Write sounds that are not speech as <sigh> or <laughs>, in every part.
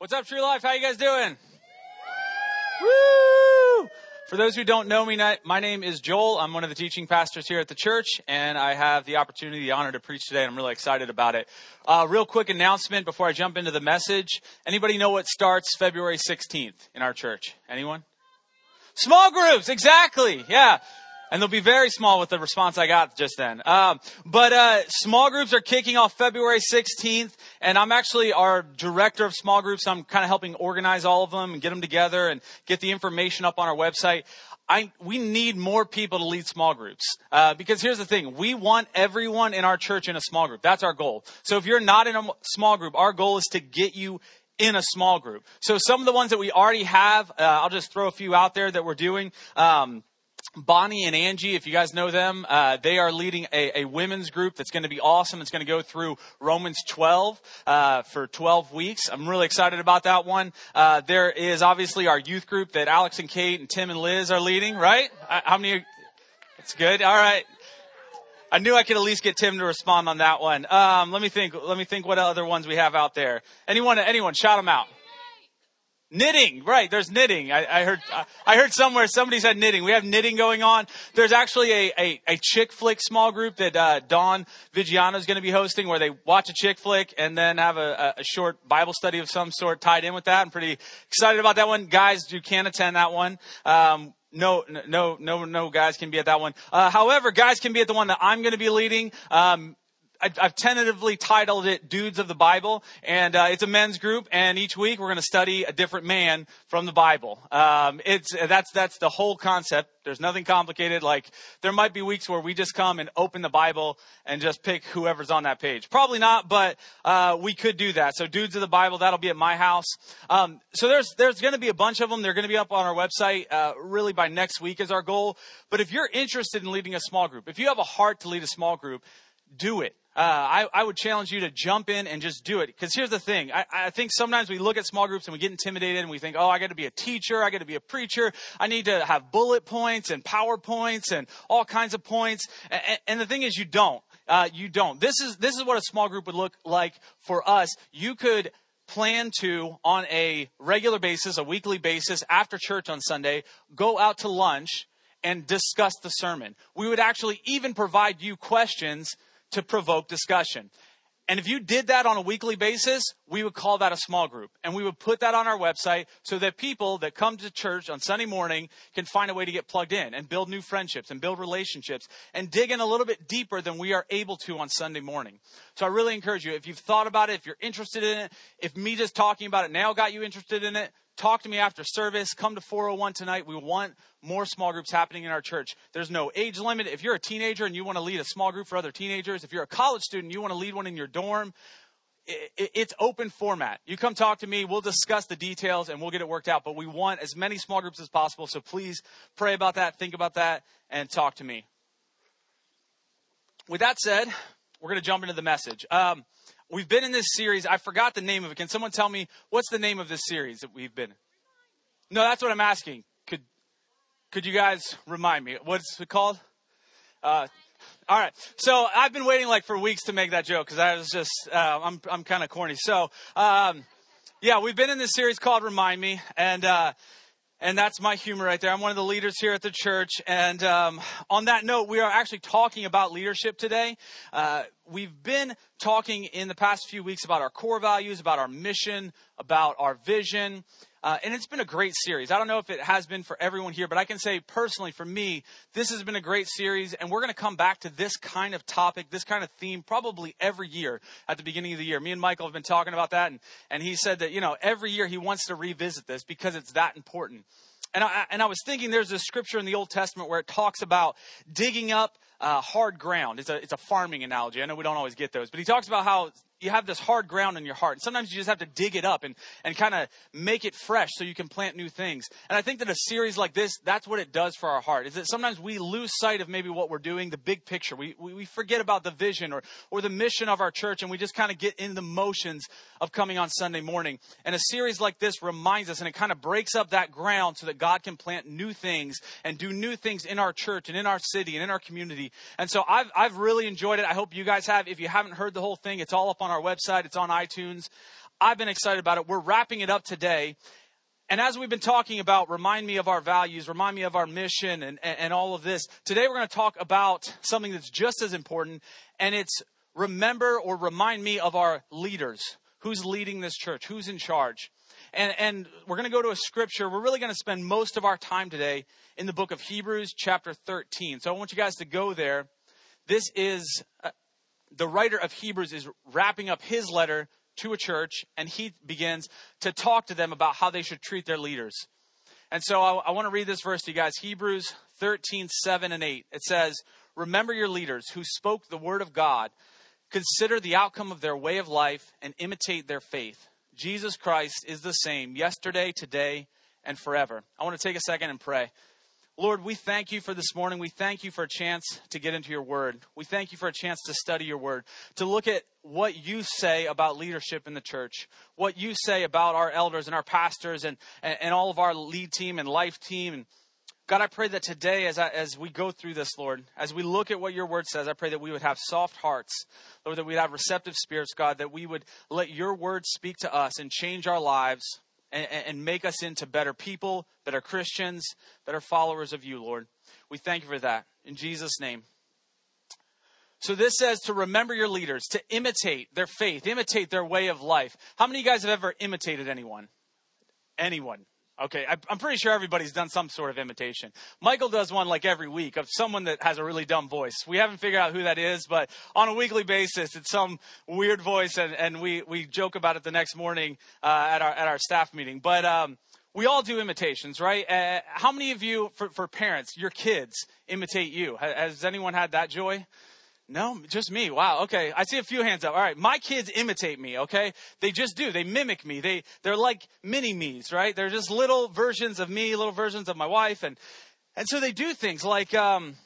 What's up, True Life? How you guys doing? Woo! For those who don't know me, my name is Joel. I'm one of the teaching pastors here at the church, and I have the opportunity, the honor to preach today. And I'm really excited about it. Uh, real quick announcement before I jump into the message. Anybody know what starts February 16th in our church? Anyone? Small groups, exactly. Yeah and they'll be very small with the response I got just then. Um, but uh, small groups are kicking off February 16th, and I'm actually our director of small groups. I'm kind of helping organize all of them and get them together and get the information up on our website. I, we need more people to lead small groups uh, because here's the thing: we want everyone in our church in a small group. That's our goal. So if you're not in a small group, our goal is to get you in a small group. So some of the ones that we already have, uh, I'll just throw a few out there that we're doing. Um, Bonnie and Angie, if you guys know them, uh, they are leading a, a, women's group that's going to be awesome. It's going to go through Romans 12 uh, for 12 weeks. I'm really excited about that one. Uh, there is obviously our youth group that Alex and Kate and Tim and Liz are leading, right? How many? It's good. All right. I knew I could at least get Tim to respond on that one. Um, let me think. Let me think. What other ones we have out there? Anyone? Anyone? Shout them out. Knitting, right? There's knitting. I, I heard. I heard somewhere somebody said knitting. We have knitting going on. There's actually a a, a chick flick small group that uh, Dawn Vigiano is going to be hosting, where they watch a chick flick and then have a, a short Bible study of some sort tied in with that. I'm pretty excited about that one. Guys, you can attend that one. Um, no, no, no, no guys can be at that one. Uh, however, guys can be at the one that I'm going to be leading. Um, I've tentatively titled it Dudes of the Bible, and uh, it's a men's group. And each week we're going to study a different man from the Bible. Um, it's that's that's the whole concept. There's nothing complicated. Like there might be weeks where we just come and open the Bible and just pick whoever's on that page. Probably not, but uh, we could do that. So Dudes of the Bible, that'll be at my house. Um, so there's there's going to be a bunch of them. They're going to be up on our website uh, really by next week is our goal. But if you're interested in leading a small group, if you have a heart to lead a small group, do it uh, I, I, would challenge you to jump in and just do it. Because here's the thing. I, I, think sometimes we look at small groups and we get intimidated and we think, oh, I got to be a teacher. I got to be a preacher. I need to have bullet points and PowerPoints and all kinds of points. And, and the thing is, you don't. Uh, you don't. This is, this is what a small group would look like for us. You could plan to, on a regular basis, a weekly basis, after church on Sunday, go out to lunch and discuss the sermon. We would actually even provide you questions to provoke discussion. And if you did that on a weekly basis, we would call that a small group. And we would put that on our website so that people that come to church on Sunday morning can find a way to get plugged in and build new friendships and build relationships and dig in a little bit deeper than we are able to on Sunday morning. So I really encourage you, if you've thought about it, if you're interested in it, if me just talking about it now got you interested in it, talk to me after service. Come to 401 tonight. We want more small groups happening in our church. There's no age limit. If you're a teenager and you want to lead a small group for other teenagers, if you're a college student, you want to lead one in your dorm, it's open format. You come talk to me, we'll discuss the details and we'll get it worked out. But we want as many small groups as possible. So please pray about that, think about that, and talk to me. With that said, we're going to jump into the message. Um, We've been in this series. I forgot the name of it. Can someone tell me what's the name of this series that we've been? No, that's what I'm asking. Could could you guys remind me? What's it called? Uh, all right. So I've been waiting like for weeks to make that joke because I was just uh, I'm I'm kind of corny. So um, yeah, we've been in this series called Remind Me, and uh, and that's my humor right there. I'm one of the leaders here at the church. And um, on that note, we are actually talking about leadership today. Uh, we've been talking in the past few weeks about our core values, about our mission, about our vision. Uh, and it's been a great series. I don't know if it has been for everyone here, but I can say personally for me, this has been a great series. And we're going to come back to this kind of topic, this kind of theme, probably every year at the beginning of the year. Me and Michael have been talking about that. And, and he said that, you know, every year he wants to revisit this because it's that important. And I, and I was thinking there's a scripture in the Old Testament where it talks about digging up uh, hard ground. It's a, it's a farming analogy. I know we don't always get those, but he talks about how you have this hard ground in your heart. And sometimes you just have to dig it up and, and kind of make it fresh so you can plant new things. And I think that a series like this, that's what it does for our heart, is that sometimes we lose sight of maybe what we're doing, the big picture. We, we, we forget about the vision or, or the mission of our church and we just kind of get in the motions of coming on Sunday morning. And a series like this reminds us and it kind of breaks up that ground so that God can plant new things and do new things in our church and in our city and in our community. And so I've, I've really enjoyed it. I hope you guys have. If you haven't heard the whole thing, it's all up on on our website, it's on iTunes. I've been excited about it. We're wrapping it up today. And as we've been talking about, remind me of our values, remind me of our mission, and, and, and all of this, today we're going to talk about something that's just as important, and it's remember or remind me of our leaders. Who's leading this church? Who's in charge? And, and we're going to go to a scripture. We're really going to spend most of our time today in the book of Hebrews, chapter 13. So I want you guys to go there. This is the writer of Hebrews is wrapping up his letter to a church, and he begins to talk to them about how they should treat their leaders. And so I, I want to read this verse to you guys Hebrews 13, 7 and 8. It says, Remember your leaders who spoke the word of God. Consider the outcome of their way of life and imitate their faith. Jesus Christ is the same yesterday, today, and forever. I want to take a second and pray. Lord, we thank you for this morning. We thank you for a chance to get into your word. We thank you for a chance to study your word, to look at what you say about leadership in the church, what you say about our elders and our pastors and, and, and all of our lead team and life team. And God, I pray that today, as, I, as we go through this, Lord, as we look at what your word says, I pray that we would have soft hearts, Lord, that we'd have receptive spirits, God, that we would let your word speak to us and change our lives and, and make us into better people, better Christians, better followers of you, Lord. We thank you for that. In Jesus' name. So this says to remember your leaders, to imitate their faith, imitate their way of life. How many of you guys have ever imitated anyone? Anyone? Okay, I'm pretty sure everybody's done some sort of imitation. Michael does one like every week of someone that has a really dumb voice. We haven't figured out who that is, but on a weekly basis, it's some weird voice, and, and we, we joke about it the next morning uh, at our at our staff meeting. But um, we all do imitations, right? Uh, how many of you, for, for parents, your kids imitate you? Has anyone had that joy? No, just me. Wow. Okay. I see a few hands up. All right. My kids imitate me. Okay. They just do. They mimic me. They, they're like mini me's, right? They're just little versions of me, little versions of my wife. And, and so they do things like, um,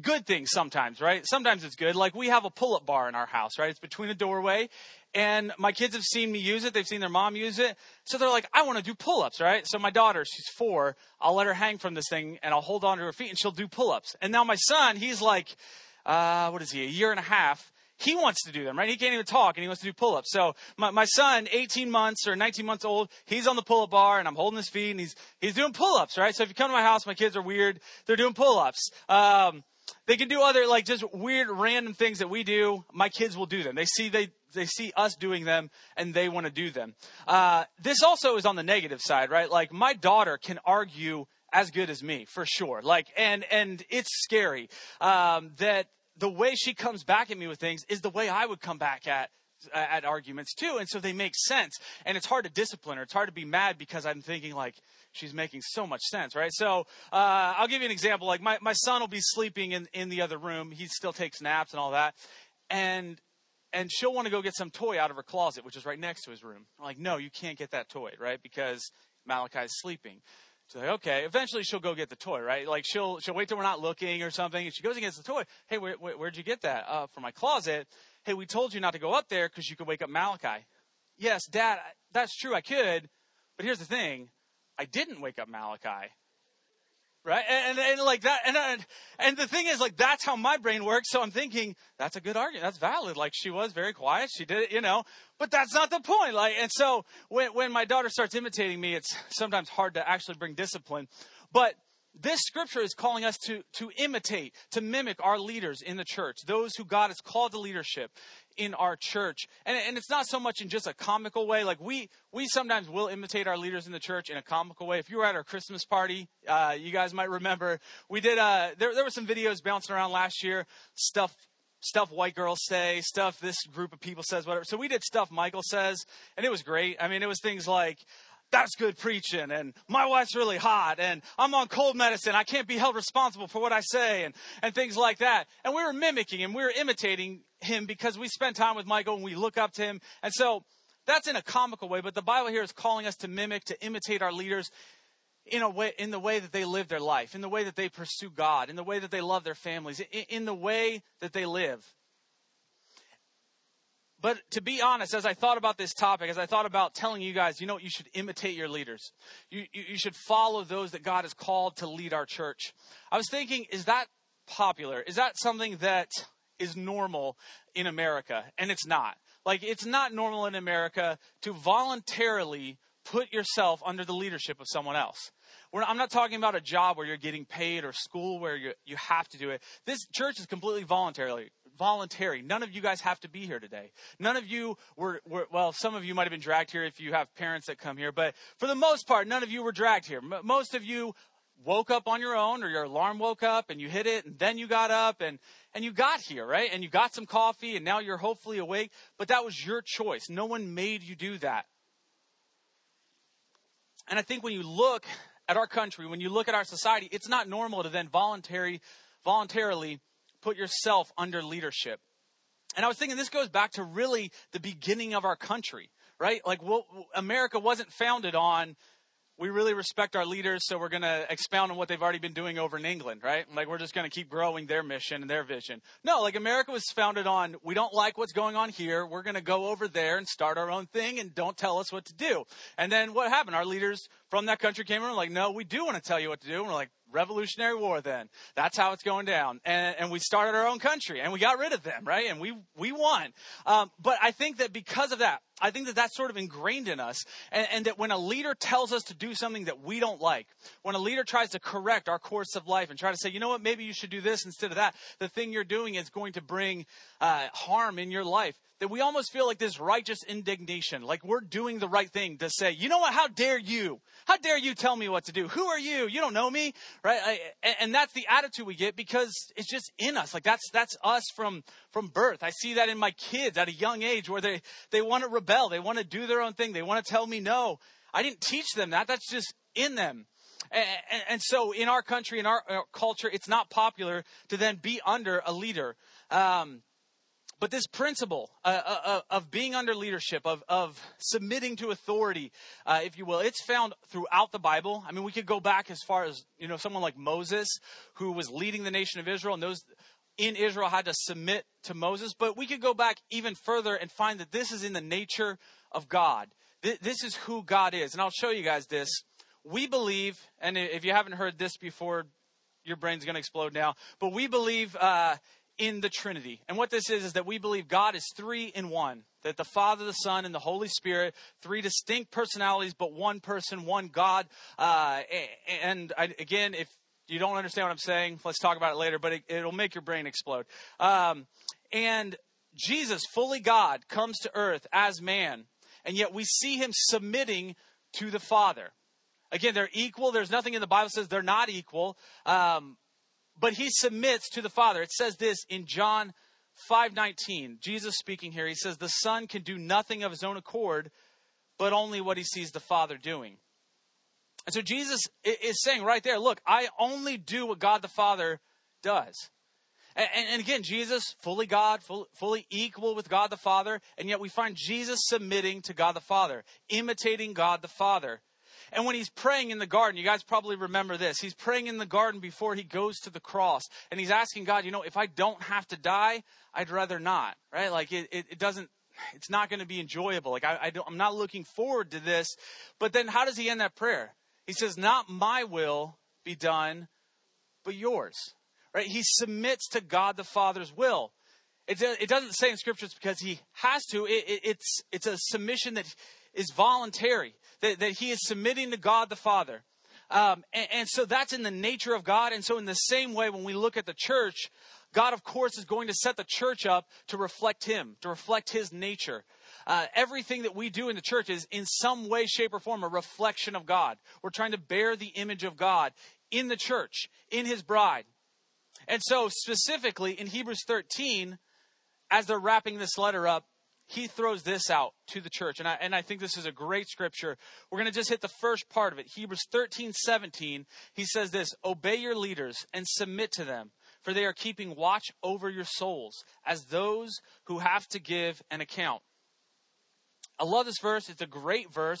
good things sometimes, right? Sometimes it's good. Like we have a pull up bar in our house, right? It's between a doorway. And my kids have seen me use it. They've seen their mom use it. So they're like, I want to do pull ups, right? So my daughter, she's four. I'll let her hang from this thing and I'll hold on to her feet and she'll do pull ups. And now my son, he's like, uh, what is he, a year and a half, he wants to do them, right? He can't even talk and he wants to do pull ups. So my, my son, 18 months or 19 months old, he's on the pull up bar and I'm holding his feet and he's, he's doing pull ups, right? So if you come to my house, my kids are weird. They're doing pull ups. Um, they can do other, like just weird random things that we do. My kids will do them. They see, they, they see us doing them and they want to do them. Uh, this also is on the negative side, right? Like my daughter can argue as good as me for sure. Like, and, and it's scary, um, that the way she comes back at me with things is the way I would come back at at arguments too. And so they make sense. And it's hard to discipline her. It's hard to be mad because i'm thinking like she's making so much sense right? So uh, i'll give you an example. Like my, my son will be sleeping in, in the other room. He still takes naps and all that. And and she'll want to go get some toy out of her closet which is right next to his room. I'm like no you can't get that toy right? Because Malachi's sleeping She's like, okay. Eventually, she'll go get the toy, right? Like she'll she'll wait till we're not looking or something, and she goes and gets the toy. Hey, where, where, would you get that? Uh, from my closet. Hey, we told you not to go up there because you could wake up Malachi. Yes, Dad, that's true. I could, but here's the thing: I didn't wake up Malachi right? And, and, and, like that, and uh, and the thing is, like that's how my brain works. So I'm thinking that's a good argument. That's valid. Like she was very quiet. She did it, you know. But that's not the point. Like, and so when when my daughter starts imitating me, it's sometimes hard to actually bring discipline. But this scripture is calling us to, to imitate, to mimic our leaders in the church, those who God has called to leadership in our church. And, and it's not so much in just a comical way. Like we, we sometimes will imitate our leaders in the church in a comical way. If you were at our Christmas party, uh, you guys might remember we did, uh, there, there were some videos bouncing around last year, stuff stuff white girls say, stuff this group of people says, whatever. So we did stuff Michael says, and it was great. I mean, it was things like, that's good preaching and my wife's really hot and I'm on cold medicine. I can't be held responsible for what I say and, and things like that. And we were mimicking and we were imitating him because we spent time with Michael and we look up to him. And so that's in a comical way, but the Bible here is calling us to mimic, to imitate our leaders in a way, in the way that they live their life, in the way that they pursue God, in the way that they love their families, in, in the way that they live. But to be honest, as I thought about this topic, as I thought about telling you guys, you know, you should imitate your leaders. You, you, you, should follow those that God has called to lead our church. I was thinking, is that popular? Is that something that is normal in America? And it's not. Like, it's not normal in America to voluntarily put yourself under the leadership of someone else. I'm not talking about a job where you're getting paid or school where you, you have to do it. This church is completely voluntary. Voluntary. None of you guys have to be here today. None of you were, were well, some of you might have been dragged here if you have parents that come here, but for the most part, none of you were dragged here. M- most of you woke up on your own or your alarm woke up and you hit it and then you got up and, and you got here, right? And you got some coffee and now you're hopefully awake, but that was your choice. No one made you do that. And I think when you look at our country, when you look at our society, it's not normal to then voluntary, voluntarily put yourself under leadership. And I was thinking this goes back to really the beginning of our country, right? Like well, America wasn't founded on we really respect our leaders, so we're going to expound on what they've already been doing over in England, right? Like we're just going to keep growing their mission and their vision. No, like America was founded on we don't like what's going on here. We're going to go over there and start our own thing and don't tell us what to do. And then what happened? Our leaders from that country came in and were like, no, we do want to tell you what to do. And we're like, Revolutionary War then. That's how it's going down. And, and, we started our own country and we got rid of them, right? And we, we won. Um, but I think that because of that, I think that that's sort of ingrained in us. And, and, that when a leader tells us to do something that we don't like, when a leader tries to correct our course of life and try to say, you know what, maybe you should do this instead of that, the thing you're doing is going to bring uh, harm in your life that we almost feel like this righteous indignation, like we're doing the right thing to say, you know what, how dare you? How dare you tell me what to do? Who are you? You don't know me, right? I, and that's the attitude we get because it's just in us. Like that's, that's us from, from birth. I see that in my kids at a young age where they, they want to rebel. They want to do their own thing. They want to tell me no. I didn't teach them that. That's just in them. And, and, and so in our country, in our, our, culture, it's not popular to then be under a leader. Um, but this principle uh, uh, uh, of being under leadership, of, of submitting to authority, uh, if you will, it's found throughout the Bible. I mean, we could go back as far as, you know, someone like Moses, who was leading the nation of Israel, and those in Israel had to submit to Moses. But we could go back even further and find that this is in the nature of God. This is who God is. And I'll show you guys this. We believe, and if you haven't heard this before, your brain's going to explode now. But we believe uh, in the Trinity. And what this is, is that we believe God is three in one. That the Father, the Son, and the Holy Spirit, three distinct personalities, but one person, one God. Uh, and I, again, if you don't understand what I'm saying, let's talk about it later, but it, will make your brain explode. Um, and Jesus, fully God, comes to earth as man, and yet we see him submitting to the Father. Again, they're equal. There's nothing in the Bible says they're not equal. Um, but he submits to the Father. It says this in John 5:19. Jesus speaking here. He says the Son can do nothing of his own accord, but only what he sees the Father doing. And so Jesus is saying right there, look, I only do what God the Father does. And, again, Jesus, fully God, full, fully equal with God the Father, and yet we find Jesus submitting to God the Father, imitating God the Father. And when he's praying in the garden, you guys probably remember this. He's praying in the garden before he goes to the cross. And he's asking God, you know, if I don't have to die, I'd rather not, right? Like it, it, it doesn't, it's not going to be enjoyable. Like I, I don't, I'm not looking forward to this. But then how does he end that prayer? He says, not my will be done, but yours, right? He submits to God the Father's will. It, it doesn't say in scriptures because he has to. It, it, it's, it's a submission that is voluntary that, that he is submitting to God the Father. Um, and, and so that's in the nature of God. And so, in the same way, when we look at the church, God, of course, is going to set the church up to reflect Him, to reflect His nature. Uh, everything that we do in the church is, in some way, shape, or form, a reflection of God. We're trying to bear the image of God in the church, in His bride. And so, specifically in Hebrews 13, as they're wrapping this letter up, he throws this out to the church. And I, and I think this is a great scripture. We're going to just hit the first part of it. Hebrews 13, 17. He says this Obey your leaders and submit to them, for they are keeping watch over your souls as those who have to give an account. I love this verse. It's a great verse.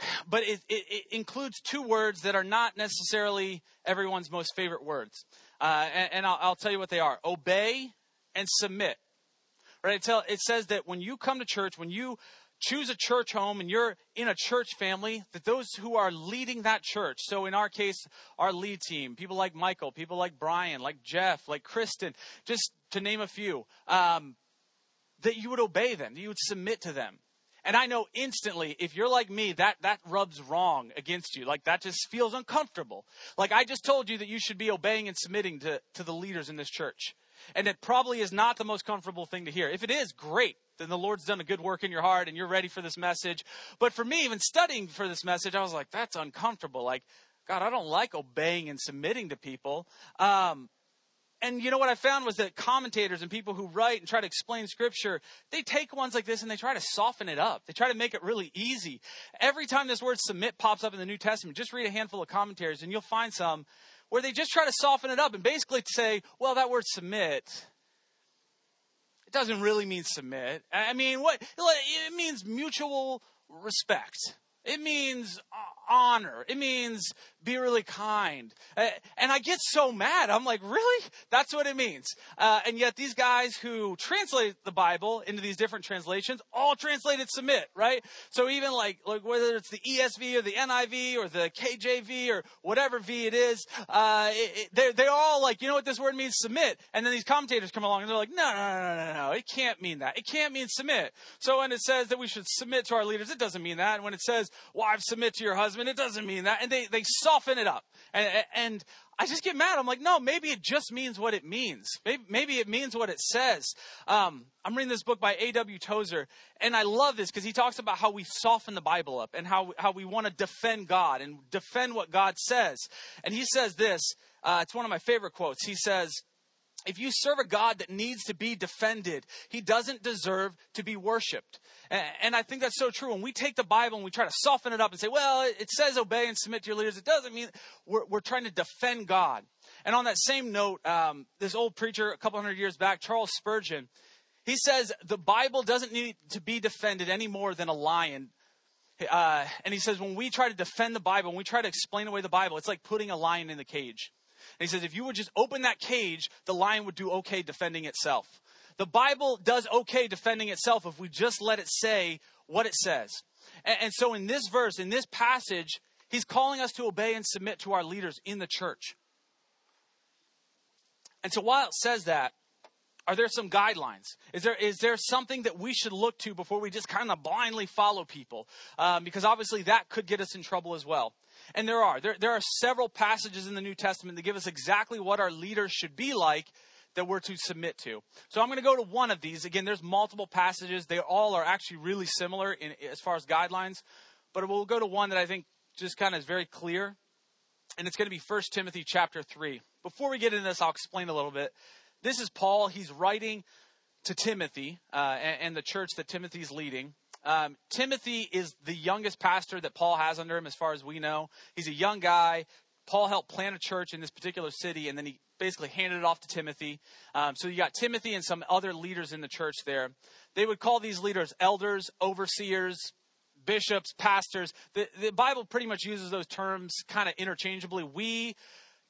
<sighs> But it, it, it includes two words that are not necessarily everyone's most favorite words. Uh, and, and I'll, I'll tell you what they are obey and submit. Right? It, says that when you come to church, when you choose a church home and you're in a church family, that those who are leading that church, so in our case, our lead team, people like Michael, people like Brian, like Jeff, like Kristen, just to name a few, um, that you would obey them, that you would submit to them. And I know instantly, if you're like me, that, that rubs wrong against you. Like that just feels uncomfortable. Like I just told you that you should be obeying and submitting to, to the leaders in this church. And it probably is not the most comfortable thing to hear. If it is, great. Then the Lord's done a good work in your heart and you're ready for this message. But for me, even studying for this message, I was like, that's uncomfortable. Like, God, I don't like obeying and submitting to people. Um, and you know what I found was that commentators and people who write and try to explain scripture, they take ones like this and they try to soften it up. They try to make it really easy. Every time this word submit pops up in the New Testament, just read a handful of commentaries and you'll find some where they just try to soften it up and basically say, well, that word submit, it doesn't really mean submit. I mean, what, it means mutual respect. It means uh, honor. It means be really kind. Uh, and I get so mad. I'm like, really? That's what it means. Uh, and yet these guys who translate the Bible into these different translations all translated submit, right? So even like, like whether it's the ESV or the NIV or the KJV or whatever V it is, uh, it, it, they're all like, you know what this word means? Submit. And then these commentators come along and they're like, no, no, no, no, no, it can't mean that. It can't mean submit. So when it says that we should submit to our leaders, it doesn't mean that. And when it says, wives submit to your husband, it doesn't mean that. And they, they soften it up. And, and I just get mad. I'm like, no, maybe it just means what it means. Maybe, maybe it means what it says. Um, I'm reading this book by A.W. Tozer, and I love this because he talks about how we soften the Bible up and how, how we want to defend God and defend what God says. And he says this, uh, it's one of my favorite quotes. He says, if you serve a God that needs to be defended, he doesn't deserve to be worshiped. And I think that's so true. When we take the Bible and we try to soften it up and say, well, it says obey and submit to your leaders, it doesn't mean we're, we're trying to defend God. And on that same note, um, this old preacher a couple hundred years back, Charles Spurgeon, he says the Bible doesn't need to be defended any more than a lion. Uh, and he says when we try to defend the Bible, when we try to explain away the Bible, it's like putting a lion in the cage. He says if you would just open that cage, the lion would do okay defending itself. The Bible does okay defending itself if we just let it say what it says. And, and so in this verse, in this passage, he's calling us to obey and submit to our leaders in the church. And so while it says that, are there some guidelines? Is there, is there something that we should look to before we just kind of blindly follow people? Um, because obviously that could get us in trouble as well. And there are. There, there are several passages in the New Testament that give us exactly what our leaders should be like that we're to submit to. So I'm going to go to one of these. Again, there's multiple passages. They all are actually really similar in, as far as guidelines, but we'll go to one that I think just kind of is very clear. And it's going to be 1 Timothy chapter 3. Before we get into this, I'll explain a little bit. This is Paul. He's writing to Timothy uh, and, and, the church that Timothy's leading. Um, Timothy is the youngest pastor that Paul has under him, as far as we know. He's a young guy. Paul helped plant a church in this particular city, and then he basically handed it off to Timothy. Um, so you got Timothy and some other leaders in the church there. They would call these leaders elders, overseers, bishops, pastors. The, the Bible pretty much uses those terms kind of interchangeably. We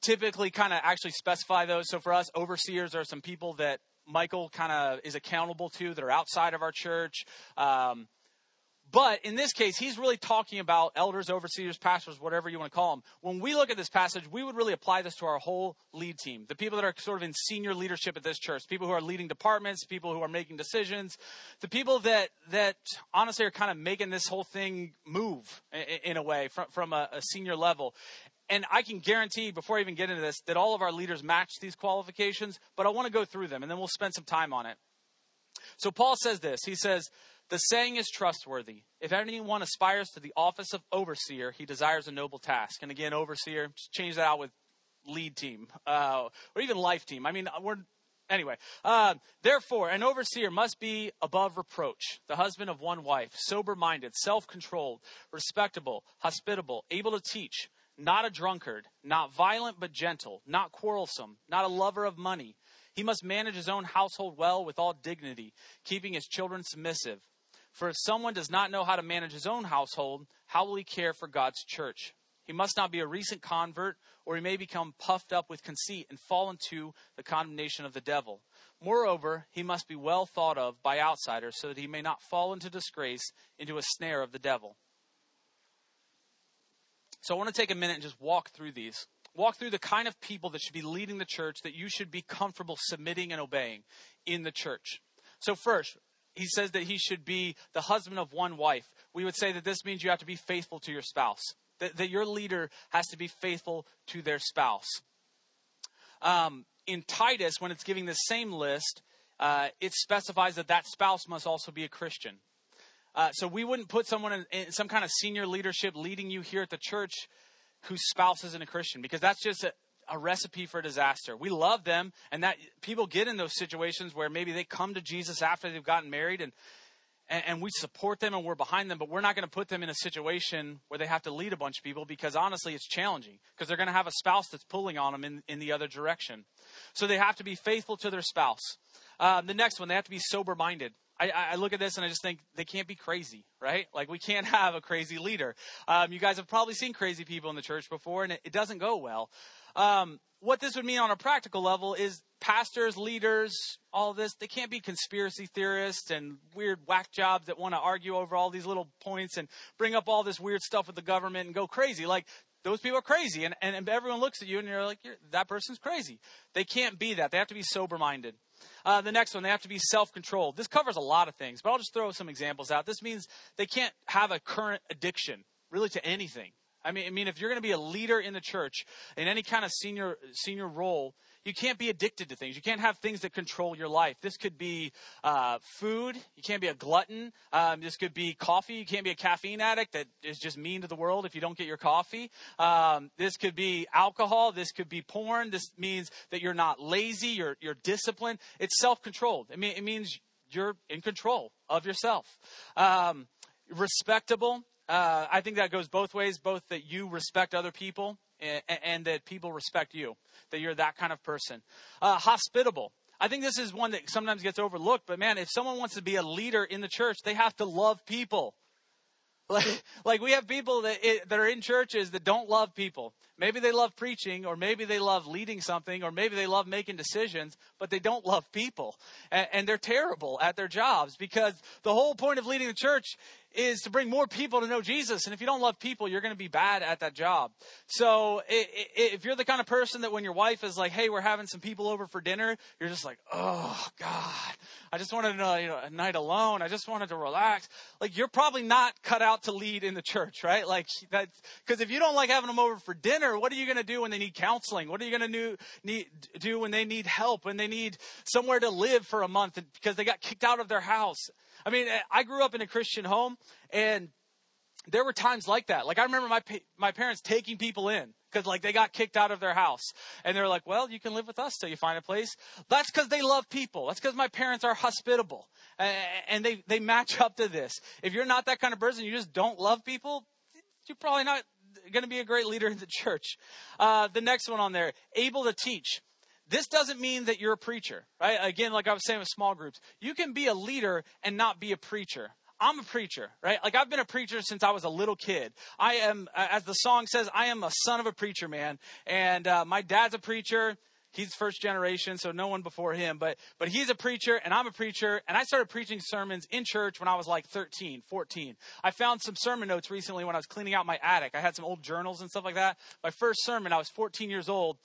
typically kind of actually specify those. So for us, overseers are some people that Michael kind of is accountable to that are outside of our church. Um, but in this case, he's really talking about elders, overseers, pastors, whatever you want to call them. When we look at this passage, we would really apply this to our whole lead team. The people that are sort of in senior leadership at this church, people who are leading departments, people who are making decisions, the people that, that honestly are kind of making this whole thing move in, a way from, from a, a senior level. And I can guarantee before I even get into this that all of our leaders match these qualifications, but I want to go through them and then we'll spend some time on it. So Paul says this. He says, the saying is trustworthy. If anyone aspires to the office of overseer, he desires a noble task. And again, overseer, just change that out with lead team uh, or even life team. I mean, we're anyway. Uh, therefore, an overseer must be above reproach, the husband of one wife, sober-minded, self-controlled, respectable, hospitable, able to teach, not a drunkard, not violent but gentle, not quarrelsome, not a lover of money. He must manage his own household well with all dignity, keeping his children submissive. For if someone does not know how to manage his own household, how will he care for God's church? He must not be a recent convert, or he may become puffed up with conceit and fall into the condemnation of the devil. Moreover, he must be well thought of by outsiders, so that he may not fall into disgrace, into a snare of the devil. So I want to take a minute and just walk through these. Walk through the kind of people that should be leading the church that you should be comfortable submitting and obeying in the church. So, first, he says that he should be the husband of one wife. We would say that this means you have to be faithful to your spouse, that, that your leader has to be faithful to their spouse. Um, in Titus, when it's giving the same list, uh, it specifies that that spouse must also be a Christian. Uh, so we wouldn't put someone in, in, some kind of senior leadership leading you here at the church whose spouse isn't a Christian because that's just a, a recipe for disaster. We love them, and that people get in those situations where maybe they come to Jesus after they've gotten married, and and, and we support them and we're behind them, but we're not going to put them in a situation where they have to lead a bunch of people because honestly, it's challenging because they're going to have a spouse that's pulling on them in, in the other direction. So they have to be faithful to their spouse. Um, the next one, they have to be sober minded. I, I, look at this and I just think they can't be crazy, right? Like we can't <laughs> have a crazy leader. Um, you guys have probably seen crazy people in the church before, and it, it doesn't go well. Um, what this would mean on a practical level is pastors, leaders, all this, they can't be conspiracy theorists and weird whack jobs that want to argue over all these little points and bring up all this weird stuff with the government and go crazy. Like, those people are crazy. And, and, everyone looks at you and you're like, you're, that person's crazy. They can't be that. They have to be sober minded. Uh, the next one, they have to be self controlled. This covers a lot of things, but I'll just throw some examples out. This means they can't have a current addiction, really, to anything. I mean, I mean, if you're going to be a leader in the church in any kind of senior senior role, you can't be addicted to things. You can't have things that control your life. This could be uh, food. You can't be a glutton. Um, this could be coffee. You can't be a caffeine addict that is just mean to the world if you don't get your coffee. Um, this could be alcohol. This could be porn. This means that you're not lazy. You're you're disciplined. It's self controlled. I mean, it means you're in control of yourself. Um, respectable. Uh, I think that goes both ways, both that you respect other people and, and, that people respect you, that you're that kind of person. Uh, hospitable. I think this is one that sometimes gets overlooked, but man, if someone wants to be a leader in the church, they have to love people. <laughs> Like, like we have people that, that are in churches that don't love people. Maybe they love preaching, or maybe they love leading something, or maybe they love making decisions, but they don't love people. And, and they're terrible at their jobs because the whole point of leading the church is to bring more people to know Jesus. And if you don't love people, you're going to be bad at that job. So if you're the kind of person that when your wife is like, hey, we're having some people over for dinner, you're just like, oh, God, I just wanted a, you know, a night alone. I just wanted to relax. Like, you're probably not cut out to lead in the church, right? Like, that's because if you don't like having them over for dinner, what are you going to do when they need counseling? What are you going to do, do when they need help, when they need somewhere to live for a month because they got kicked out of their house? I mean, I grew up in a Christian home, and there were times like that. Like I remember my my parents taking people in because like they got kicked out of their house, and they're like, "Well, you can live with us till you find a place." That's because they love people. That's because my parents are hospitable, and they they match up to this. If you're not that kind of person, you just don't love people. You're probably not going to be a great leader in the <laughs> church. Uh, the next one on there, able to teach. This doesn't mean that you're a preacher, right? Again, like I was saying with small groups, you can be a leader and not be a preacher. I'm a preacher, right? Like I've been a preacher since I was a little kid. I am, as the song says, I am a son of a preacher man. And uh, my dad's a preacher. He's first generation, so no one before him. But but he's a preacher, and I'm a preacher. And I started preaching sermons in church when I was like 13, 14. I found some sermon notes recently when I was cleaning out my attic. I had some old journals and stuff like that. My first sermon, I was 14 years old.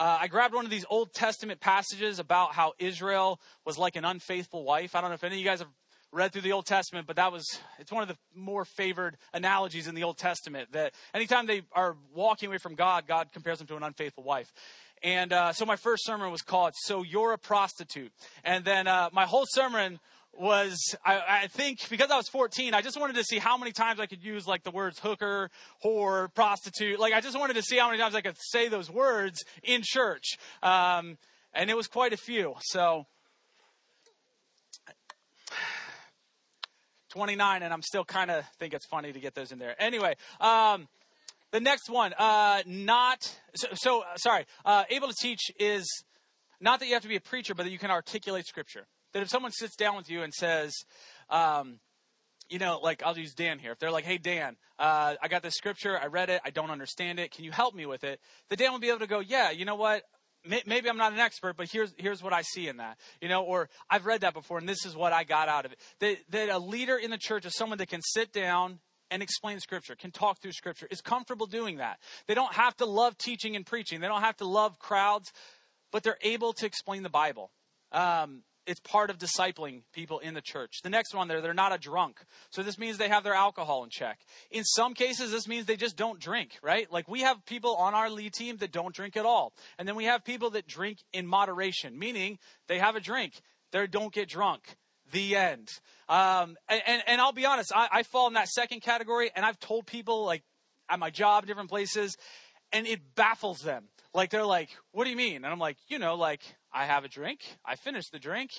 Uh, I grabbed one of these Old Testament passages about how Israel was like an unfaithful wife. I don't know if any of you guys have read through the Old Testament, but that was, it's one of the more favored analogies in the Old Testament that anytime they are walking away from God, God compares them to an unfaithful wife. And uh, so my first sermon was called "So You're a Prostitute," and then uh, my whole sermon was I, I, think because I was 14, I just wanted to see how many times I could use like the words hooker, whore, prostitute. Like I just wanted to see how many times I could say those words in church, um, and it was quite a few. So 29, and I'm still kind of think it's funny to get those in there. Anyway. Um, the next one, uh, not so, so sorry. Uh, able to teach is not that you have to be a preacher, but that you can articulate scripture. That if someone sits down with you and says, um, you know, like I'll use Dan here. If they're like, "Hey Dan, uh, I got this scripture. I read it. I don't understand it. Can you help me with it?" The Dan will be able to go, "Yeah, you know what? Maybe I'm not an expert, but here's here's what I see in that. You know, or I've read that before, and this is what I got out of it. That, that a leader in the church is someone that can sit down and explain scripture, can talk through scripture, is comfortable doing that. They don't have to love teaching and preaching. They don't have to love crowds, but they're able to explain the Bible. Um, it's part of discipling people in the church. The next one there, they're not a drunk. So this means they have their alcohol in check. In some cases, this means they just don't drink, right? Like we have people on our lead team that don't drink at all. And then we have people that drink in moderation, meaning they have a drink. They don't get drunk. The end. Um, and, and, and, I'll be honest, I, I fall in that second category, and I've told people, like, at my job, different places, and it baffles them. Like, they're like, what do you mean? And I'm like, you know, like, I have a drink, I finish the drink,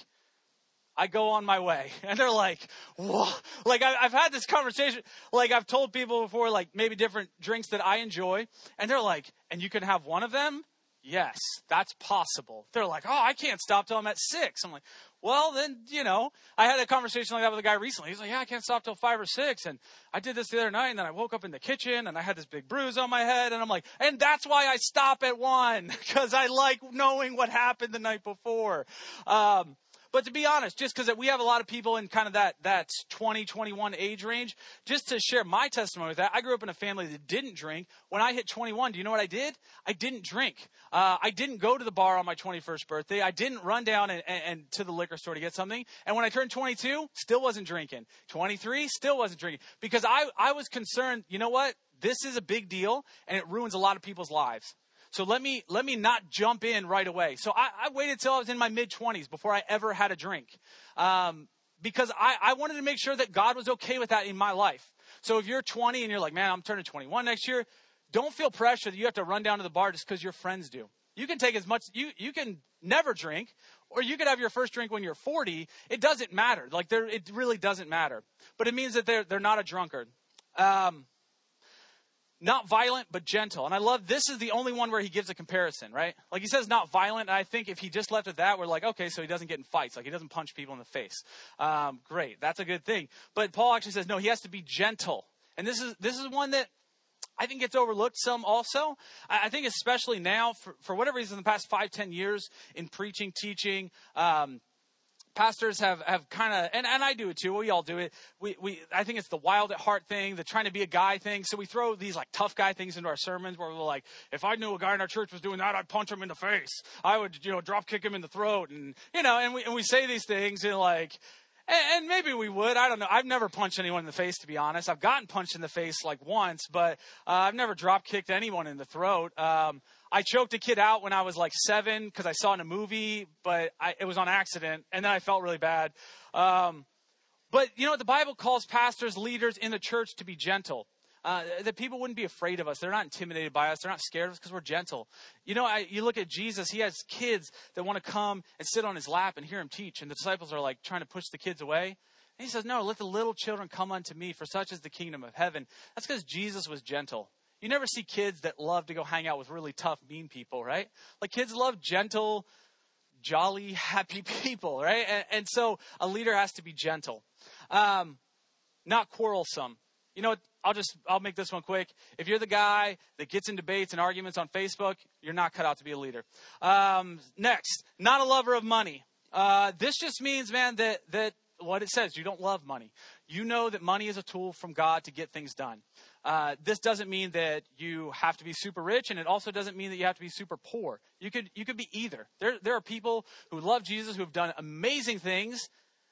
I go on my way. <laughs> And they're like, whoa. Like, I, have had this conversation. Like, I've told people before, like, maybe different drinks that I enjoy. And they're like, and you can have one of them? Yes, that's possible. They're like, oh, I can't stop till I'm at six. I'm like, well, then, you know, I had a conversation like that with a guy recently. He's like, yeah, I can't stop till five or six. And I did this the other night and then I woke up in the kitchen and I had this big bruise on my head. And I'm like, and that's why I stop at one <laughs> because I like knowing what happened the night before. Um, but to be honest, just because we have a lot of people in kind of that, that 20, 21 age range, just to share my testimony with that, I grew up in a family that didn't drink. When I hit 21, do you know what I did? I didn't drink. Uh, I didn't go to the bar on my 21st birthday. I didn't run down and, and, and to the liquor store to get something. And when I turned 22, still wasn't drinking. 23, still wasn't drinking. Because I, I was concerned, you know what? This is a big deal and it ruins a lot of people's lives. So let me let me not jump in right away. So I, I waited till I was in my mid twenties before I ever had a drink, um, because I, I wanted to make sure that God was okay with that in my life. So if you're 20 and you're like, man, I'm turning 21 next year, don't feel pressure that you have to run down to the bar just because your friends do. You can take as much. You you can never drink, or you could have your first drink when you're 40. It doesn't matter. Like there, it really doesn't matter. But it means that they're they're not a drunkard. Um, not violent, but gentle. And I love this is the only one where he gives a comparison, right? Like he says not violent. And I think if he just left it that, we're like, okay, so he doesn't get in fights. Like he doesn't punch people in the face. Um, great. That's a good thing. But Paul actually says, no, he has to be gentle. And this is, this is one that I think gets overlooked some also. I think especially now, for, for whatever reason, the past five, ten years in preaching, teaching, um, pastors have, have kind of, and, and I do it too. We all do it. We, we, I think it's the wild at heart thing, the trying to be a guy thing. So we throw these like tough guy things into our sermons where we're like, if I knew a guy in our church was doing that, I'd punch him in the face. I would, you know, drop kick him in the throat. And, you know, and we, and we say these things and like, and, maybe we would. I don't know. I've never punched anyone in the face, to be honest. I've gotten punched in the face like once, but uh, I've never drop kicked anyone in the throat. Um, I choked a kid out when I was like seven because I saw in a movie, but I, it was on accident, and then I felt really bad. Um, but you know, the Bible calls pastors, leaders in the church to be gentle. Uh, that people wouldn't be afraid of us. They're not intimidated by us. They're not scared of us because we're gentle. You know, I, you look at Jesus, he has kids that want to come and sit on his lap and hear him teach. And the disciples are like trying to push the kids away. And he says, No, let the little children come unto me, for such is the kingdom of heaven. That's because Jesus was gentle. You never see kids that love to go hang out with really tough, mean people, right? Like kids love gentle, jolly, <laughs> happy people, right? And, and so a leader has to be gentle, um, not quarrelsome. You know, I'll just I'll make this one quick. If you're the guy that gets in debates and arguments on Facebook, you're not cut out to be a leader. Um, next, not a lover of money. Uh, this just means, man, that that what it says. You don't love money. You know that money is a tool from God to get things done. Uh, this doesn't mean that you have to be super rich, and it also doesn't mean that you have to be super poor. You could you could be either. There there are people who love Jesus who have done amazing things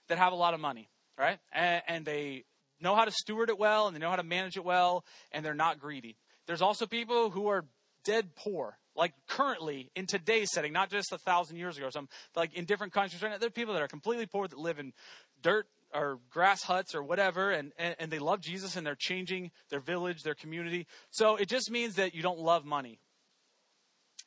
that have a lot of money, right? And, and they know how to steward it well, and they know how to manage it well, and they're not greedy. There's also people who are dead poor, like currently in today's setting, not just a thousand years ago. Some like in different countries right now, there are people that are completely poor that live in dirt or grass huts or whatever, and, and, and they love Jesus and they're changing their village, their community. So it just means that you don't love money.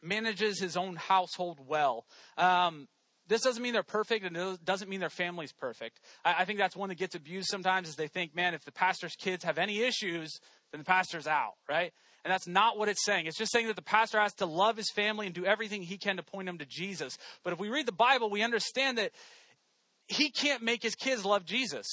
Manages his own household well. Um, this doesn't mean they're perfect and it doesn't mean their family's perfect. I, I, think that's one that gets abused sometimes is they think, man, if the pastor's kids have any issues, then the pastor's out, right? And that's not what it's saying. It's just saying that the pastor has to love his family and do everything he can to point them to Jesus. But if we read the Bible, we understand that he can't make his kids love Jesus.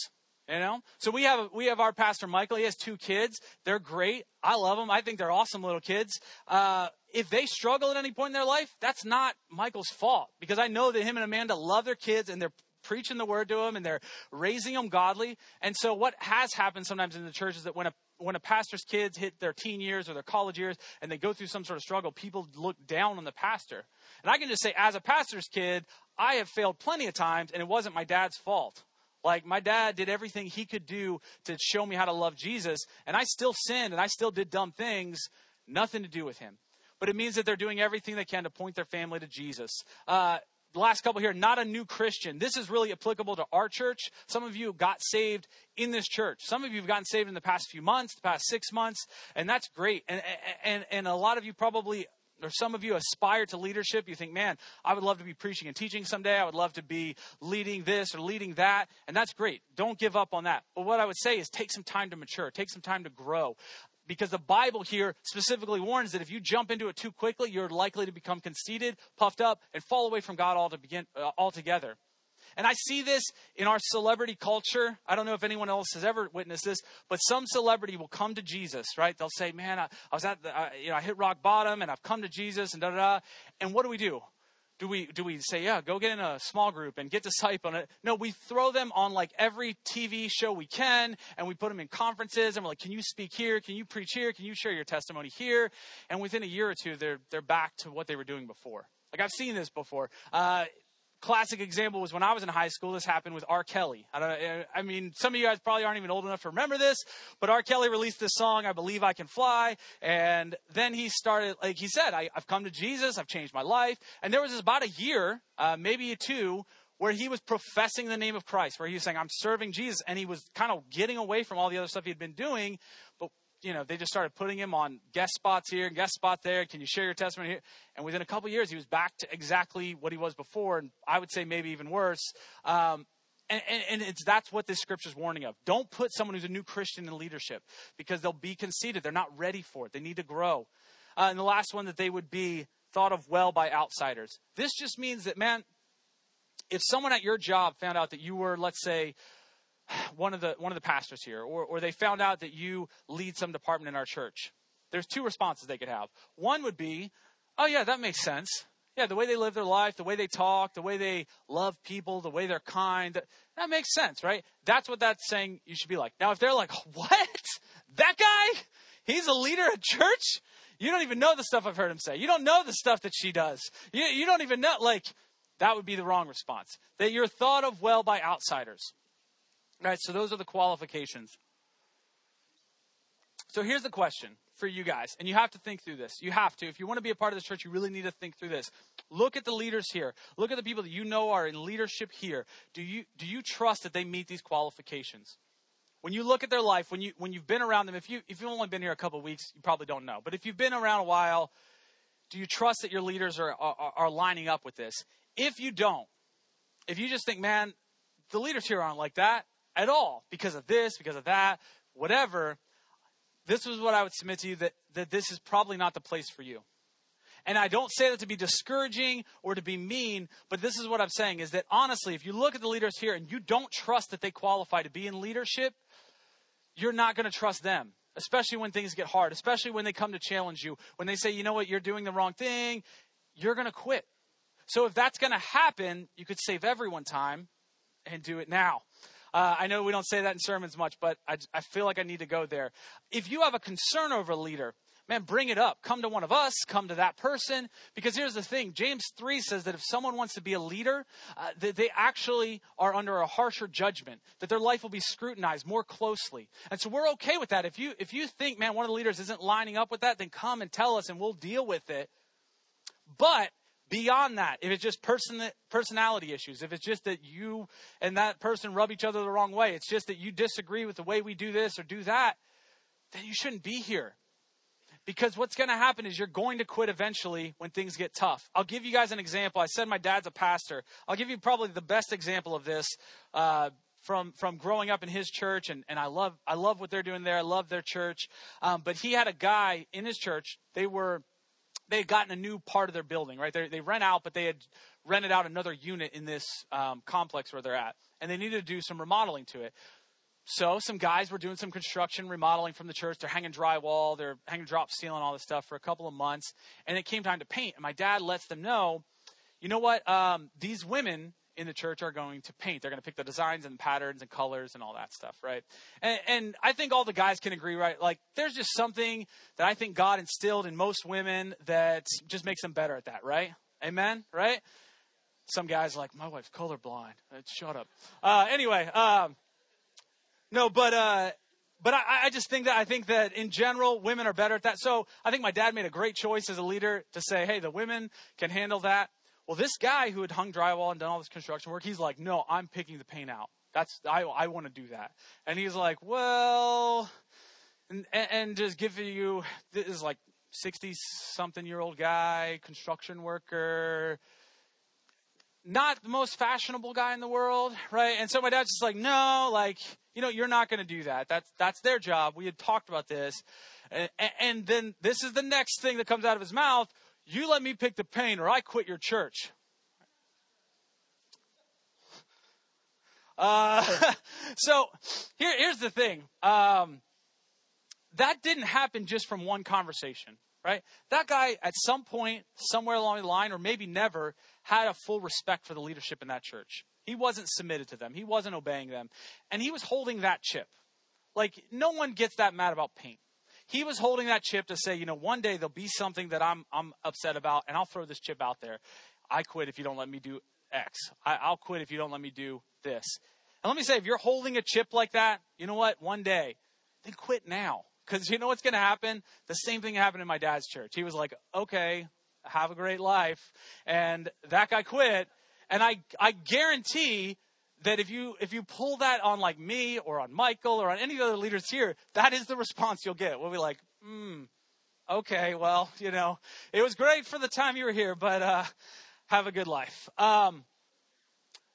You know, so we have we have our pastor Michael. He has two kids. They're great. I love them. I think they're awesome little kids. Uh, if they struggle at any point in their life, that's not Michael's fault because I know that him and Amanda love their kids and they're preaching the word to them and they're raising them godly. And so what has happened sometimes in the church is that when a when a pastor's kids hit their teen years or their college years and they go through some sort of struggle, people look down on the pastor. And I can just say, as a pastor's kid, I have failed plenty of times, and it wasn't my dad's fault. Like, my dad did everything he could do to show me how to love Jesus, and I still sinned and I still did dumb things, nothing to do with him. But it means that they're doing everything they can to point their family to Jesus. Uh, the last couple here, not a new Christian. This is really applicable to our church. Some of you got saved in this church. Some of you have gotten saved in the past few months, the past six months, and that's great. And, and, and a lot of you probably, or some of you aspire to leadership. You think, man, I would love to be preaching and teaching someday. I would love to be leading this or leading that. And that's great. Don't give up on that. But what I would say is take some time to mature, take some time to grow because the Bible here specifically warns that if you jump into it too quickly, you're likely to become conceited, puffed up, and fall away from God all to begin, uh, altogether. And I see this in our celebrity culture. I don't know if anyone else has ever witnessed this, but some celebrity will come to Jesus, right? They'll say, "Man, I, I was at the, I, you know, I hit rock bottom, and I've come to Jesus, and da da da." And what do we do? Do we do we say yeah go get in a small group and get disciple on it? No we throw them on like every tv show we can and we put them in conferences and we're like can you speak here? Can you preach here? Can you share your testimony here? And within a year or two they're they're back to what they were doing before. Like i've seen this before. Uh, classic example was when I was in high school. This happened with R. Kelly. I don't. I mean, some of you guys probably aren't even old enough to remember this, but R. Kelly released this song, "I Believe I Can Fly," and then he started, like he said, I, have come to Jesus. I've changed my life." And there was about a year, uh, maybe two, where he was professing the name of Christ, where he was saying, "I'm serving Jesus," and he was kind of getting away from all the other stuff he had been doing. But you know, they just started putting him on guest spots here and guest spot there. Can you share your testimony here? And within a couple years, he was back to exactly what he was before, and I would say maybe even worse. Um, and, and, and, it's that's what this scripture is warning of. Don't put someone who's a new Christian in leadership because they'll be conceited. They're not ready for it. They need to grow. Uh, and the last one that they would be thought of well by outsiders. This just means that, man, if someone at your job found out that you were, let's say, one of the one of the pastors here, or, or they found out that you lead some department in our church. There's two responses they could have. One would be, "Oh yeah, that makes sense. Yeah, the way they live their life, the way they talk, the way they love people, the way they're kind, that, that makes sense, right? That's what that's saying you should be like. Now, if they're like, <laughs> "What? That guy? He's a leader at church? You don't even know the stuff I've heard him say. You don't know the stuff that she does. You, you don't even know like." That would be the wrong response. That you're thought of well by outsiders. Right, so those are the qualifications. So here's the question for you guys, and you have to think through this. You have to. If you want to be a part of this church, you really need to think through this. Look at the leaders here. Look at the people that you know are in leadership here. Do you do you trust that they meet these qualifications? When you look at their life, when you when you've been around them, if you if you've only been here a couple weeks, you probably don't know. But if you've been around a while, do you trust that your leaders are, are, are lining up with this? If you don't, if you just think, man, the leaders here aren't like that, at all because of this, because of that, whatever, this is what I would submit to you that, that this is probably not the place for you. And I don't say that to be discouraging or to be mean, but this is what I'm saying is that honestly, if you look at the leaders here and you don't trust that they qualify to be in leadership, you're not going to trust them, especially when things get hard, especially when they come to challenge you. When they say, you know what, you're doing the wrong thing, you're going to quit. So if that's going to happen, you could save everyone time and do it now. Uh, I know we don't say that in sermons much, but I, I feel like I need to go there. If you have a concern over a leader, man, bring it up. Come to one of us, come to that person. Because here's the thing James 3 says that if someone wants to be a leader, uh, that they actually are under a harsher judgment, that their life will be scrutinized more closely. And so we're okay with that. If you, if you think, man, one of the leaders isn't lining up with that, then come and tell us and we'll deal with it. But beyond that, if it's just person, personality issues, if it's just that you and that person rub each other the wrong way, it's just that you disagree with the way we do this or do that, then you shouldn't be here. Because what's going to happen is you're going to quit eventually when things get tough. I'll give you guys an example. I said my dad's a pastor. I'll give you probably the best example of this uh, from from growing up in his church, and, and I love I love what they're doing there. I love their church. Um, but he had a guy in his church. They were they had gotten a new part of their building, right? They, they rent out, but they had rented out another unit in this um, complex where they're at, and they needed to do some remodeling to it. So some guys were doing some construction remodeling from the church. They're hanging drywall, they're hanging drop ceiling, all this stuff for a couple of months, and it came time to paint. And my dad lets them know, you know what? Um, these women in the church are going to paint. They're going to pick the designs and patterns and colors and all that stuff, right? And, and I think all the guys can agree, right? Like, there's just something that I think God instilled in most women that just makes them better at that, right? Amen, right? Some guys like, my wife's colorblind. Uh, shut up. Uh, anyway, um, no, but uh, but I, I, just think that I think that in general, women are better at that. So I think my dad made a great choice as a leader to say, hey, the women can handle that. Well, this guy who had hung drywall and done all this construction work, he's like, no, I'm picking the paint out. That's I I want to do that. And he's like, well, and and just give you this is like sixty something year old guy, construction worker, not the most fashionable guy in the world, right? And so my dad's just like, no, like, you know, you're not going to do that. That's, that's their job. We had talked about this. And, and then this is the next thing that comes out of his mouth. You let me pick the pain or I quit your church. Uh, <laughs> so here, here's the thing. Um, that didn't happen just from one conversation, right? That guy at some point, somewhere along the line, or maybe never, had a full respect for the leadership in that church. He wasn't submitted to them. He wasn't obeying them. And he was holding that chip. Like, no one gets that mad about paint. He was holding that chip to say, you know, one day there'll be something that I'm, I'm upset about, and I'll throw this chip out there. I quit if you don't let me do X. I, I'll quit if you don't let me do this. And let me say, if you're holding a chip like that, you know what? One day, then quit now. Because you know what's going to happen? The same thing happened in my dad's church. He was like, okay, have a great life. And that guy quit. And I, I guarantee that if you, if you pull that on like me or on Michael or on any other leaders here, that is the response you'll get. We'll be like, hmm, okay, well, you know, it was great for the time you were here, but, uh, have a good life. Um,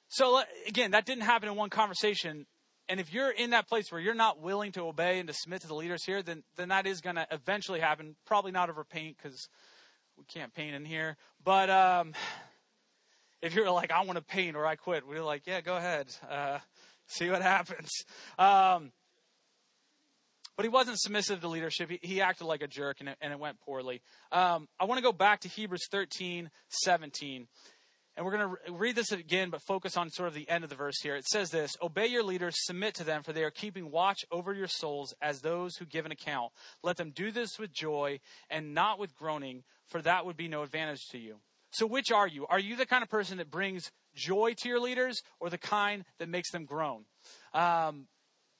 so again, that didn't happen in one conversation. And if you're in that place where you're not willing to obey and to submit to the leaders here, then, then that is going to eventually happen. Probably not over paint because we can't paint in here. But um, if you're like, I want to paint or I quit, we're like, yeah, go ahead. Uh, see what happens. Um, but he wasn't submissive to leadership. He, he acted like a jerk, and it, and it went poorly. Um, I want to go back to Hebrews 13, 17. And we're going to read this again, but focus on sort of the end of the verse here. It says this Obey your leaders, submit to them, for they are keeping watch over your souls as those who give an account. Let them do this with joy and not with groaning, for that would be no advantage to you. So, which are you? Are you the kind of person that brings joy to your leaders or the kind that makes them groan? Um,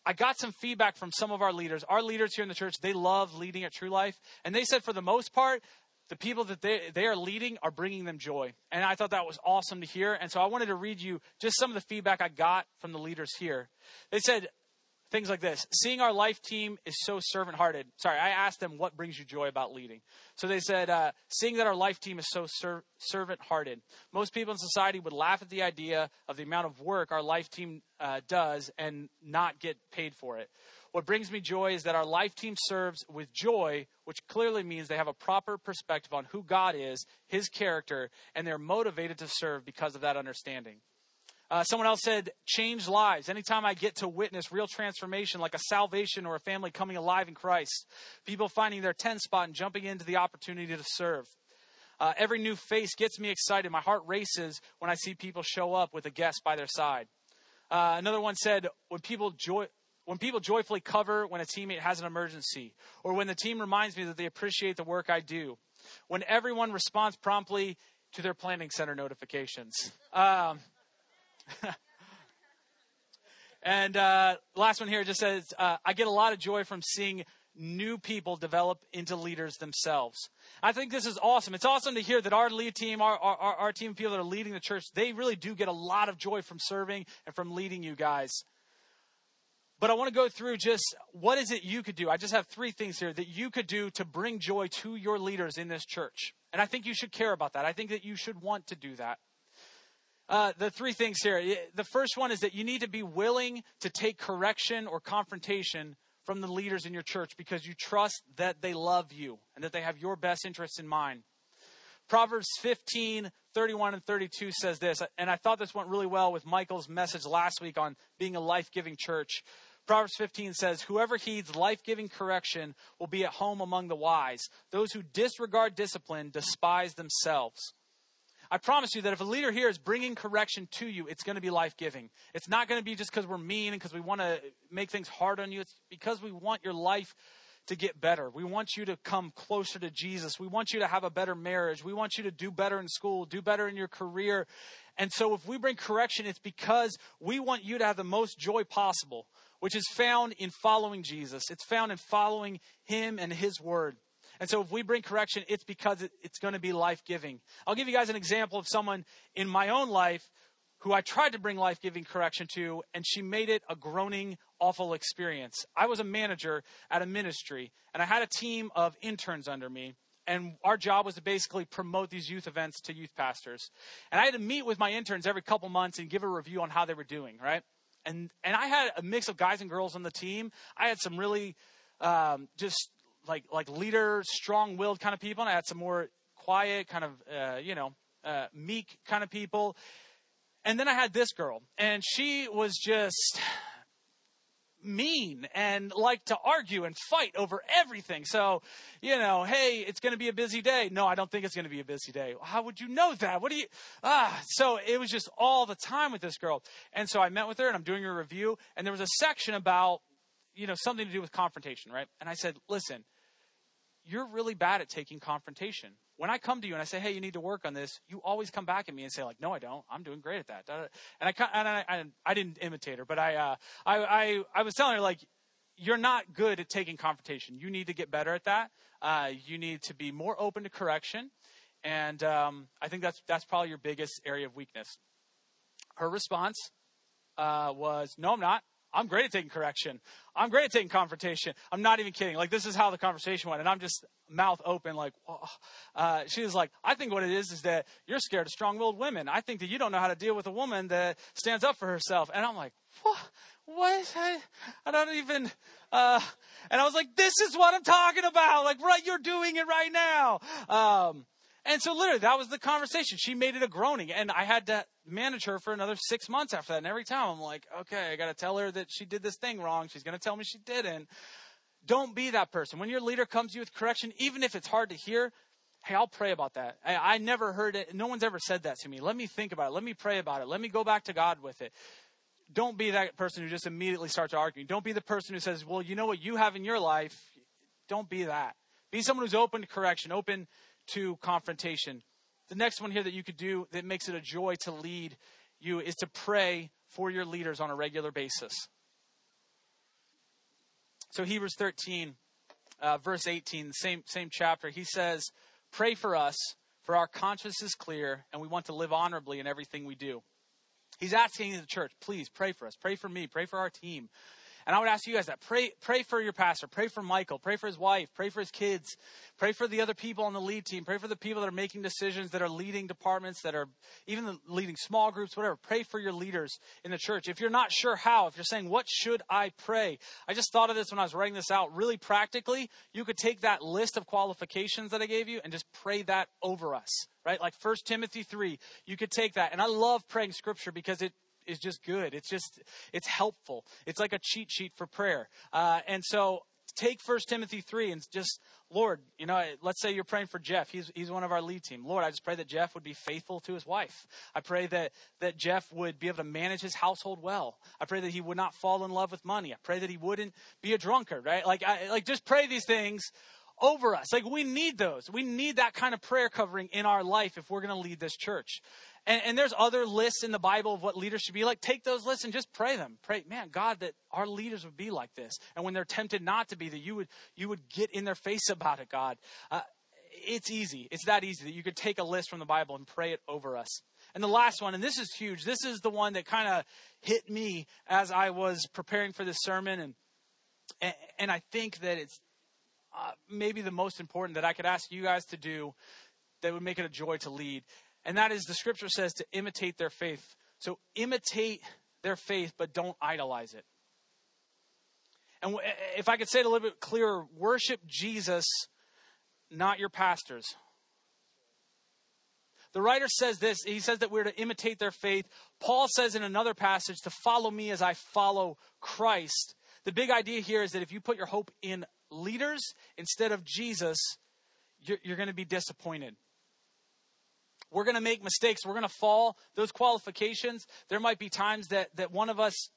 I got some feedback from some of our leaders. Our leaders here in the church, they love leading at True Life. And they said, for the most part, the people that they, they are leading are bringing them joy. And I thought that was awesome to hear. And so I wanted to read you just some of the feedback I got from the leaders here. They said, things like this. Seeing our life team is so servant hearted sorry i asked them what brings you joy about leading. So they said uh, seeing that our life team is so ser- servant hearted most people in society would laugh at the idea of the amount of work our life team uh, does and not get paid for it. What brings me joy is that our life team serves with joy which clearly means they have a proper perspective on who god is his character and they're motivated to serve because of that understanding uh, someone else said, change lives. Anytime I get to witness real transformation, like a salvation or a family coming alive in Christ, people finding their 10 spot and jumping into the opportunity to serve. Uh, every new face gets me excited. My heart races when I see people show up with a guest by their side. Uh, another one said, when people joy, when people joyfully cover when a teammate has an emergency, or when the team reminds me that they appreciate the work I do, when everyone responds promptly to their planning center notifications. Um, <laughs> and uh, last one here just says, uh, I get a lot of joy from seeing new people develop into leaders themselves. I think this is awesome. It's awesome to hear that our lead team, our, our, our team of people that are leading the church, they really do get a lot of joy from serving and from leading you guys. But I want to go through just what is it you could do. I just have three things here that you could do to bring joy to your leaders in this church. And I think you should care about that. I think that you should want to do that. Uh, the three things here. The first one is that you need to be willing to take correction or confrontation from the leaders in your church because you trust that they love you and that they have your best interests in mind. Proverbs 15, 31 and 32 says this, and I thought this went really well with Michael's message last week on being a life giving church. Proverbs 15 says, Whoever heeds life giving correction will be at home among the wise. Those who disregard discipline despise themselves. I promise you that if a leader here is bringing correction to you, it's going to be life giving. It's not going to be just because we're mean and because we want to make things hard on you. It's because we want your life to get better. We want you to come closer to Jesus. We want you to have a better marriage. We want you to do better in school, do better in your career. And so if we bring correction, it's because we want you to have the most joy possible, which is found in following Jesus. It's found in following him and his word. And so if we bring correction, it's because it's going to be life giving. I'll give you guys an example of someone in my own life who I tried to bring life giving correction to, and she made it a groaning, awful experience. I was a manager at a ministry, and I had a team of interns under me. And our job was to basically promote these youth events to youth pastors. And I had to meet with my interns every couple months and give a review on how they were doing, right? And, and I had a mix of guys and girls on the team. I had some really um, just like like leader, strong willed kind of people, and I had some more quiet, kind of uh, you know uh, meek kind of people. And then I had this girl, and she was just mean and like to argue and fight over everything. So, you know, hey, it's going to be a busy day. No, I don't think it's going to be a busy day. How would you know that? What do you, ah, so it was just all the time with this girl. And so I met with her and I'm doing a review and there was a section about, you know, something to do with confrontation, right? And I said, listen, you're really bad at taking confrontation. When I come to you and I say, "Hey, you need to work on this," you always come back at me and say, "Like, no, I don't. I'm doing great at that." And I and I, I, didn't imitate her, but I, uh, I, I, I was telling her like, "You're not good at taking confrontation. You need to get better at that. Uh, you need to be more open to correction." And um, I think that's that's probably your biggest area of weakness. Her response uh, was, "No, I'm not. I'm great at taking correction. I'm great at taking confrontation. I'm not even kidding. Like, this is how the conversation went. And I'm just mouth open, like, uh, she was like, I think what it is is that you're scared of strong willed women. I think that you don't know how to deal with a woman that stands up for herself. And I'm like, what? What? I, I don't even, uh, and I was like, this is what I'm talking about. Like, right, you're doing it right now. Um, and so literally that was the conversation. She made it a groaning and I had to manage her for another six months after that. And every time I'm like, okay, I got to tell her that she did this thing wrong. She's going to tell me she didn't. Don't be that person. When your leader comes to you with correction, even if it's hard to hear, hey, I'll pray about that. I, I never heard it. No one's ever said that to me. Let me think about it. Let me pray about it. Let me go back to God with it. Don't be that person who just immediately starts arguing. Don't be the person who says, well, you know what you have in your life. Don't be that. Be someone who's open to correction, open to confrontation. The next one here that you could do that makes it a joy to lead you is to pray for your leaders on a regular basis. So Hebrews 13, uh, verse 18, same same chapter. He says, "Pray for us, for our conscience is clear, and we want to live honorably in everything we do." He's asking the church, please pray for us, pray for me, pray for our team. And I would ask you guys that pray, pray for your pastor, pray for Michael, pray for his wife, pray for his kids, pray for the other people on the lead team, pray for the people that are making decisions, that are leading departments, that are even leading small groups, whatever. Pray for your leaders in the church. If you're not sure how, if you're saying, what should I pray? I just thought of this when I was writing this out. Really practically, you could take that list of qualifications that I gave you and just pray that over us right? Like 1 Timothy 3, you could take that. And I love praying scripture because it is just good. It's just, it's helpful. It's like a cheat sheet for prayer. Uh, and so take First Timothy 3 and just, Lord, you know, let's say you're praying for Jeff. He's, he's one of our lead team. Lord, I just pray that Jeff would be faithful to his wife. I pray that, that Jeff would be able to manage his household well. I pray that he would not fall in love with money. I pray that he wouldn't be a drunkard, right? Like, I, like just pray these things over us. Like we need those. We need that kind of prayer covering in our life if we're going to lead this church. And, and, there's other lists in the Bible of what leaders should be like. Take those lists and just pray them. Pray, man, God, that our leaders would be like this. And when they're tempted not to be, that you would you would get in their face about it, God. Uh, it's easy. It's that easy that you could take a list from the Bible and pray it over us. And the last one, and this is huge. This is the one that kind of hit me as I was preparing for this sermon, and and, I think that it's uh, maybe the most important that I could ask you guys to do that would make it a joy to lead. And that is the scripture says to imitate their faith. So imitate their faith, but don't idolize it. And eh, if I could say it a little bit clearer, worship Jesus, not your pastors. The writer says this. He says that we're to imitate their faith. Paul says in another passage to follow me as I follow Christ. The big idea here is that if you put your hope in leaders instead of Jesus, you're, you're going to be disappointed. We're going to make mistakes. We're going to fall. Those qualifications, there might be times that, that one of us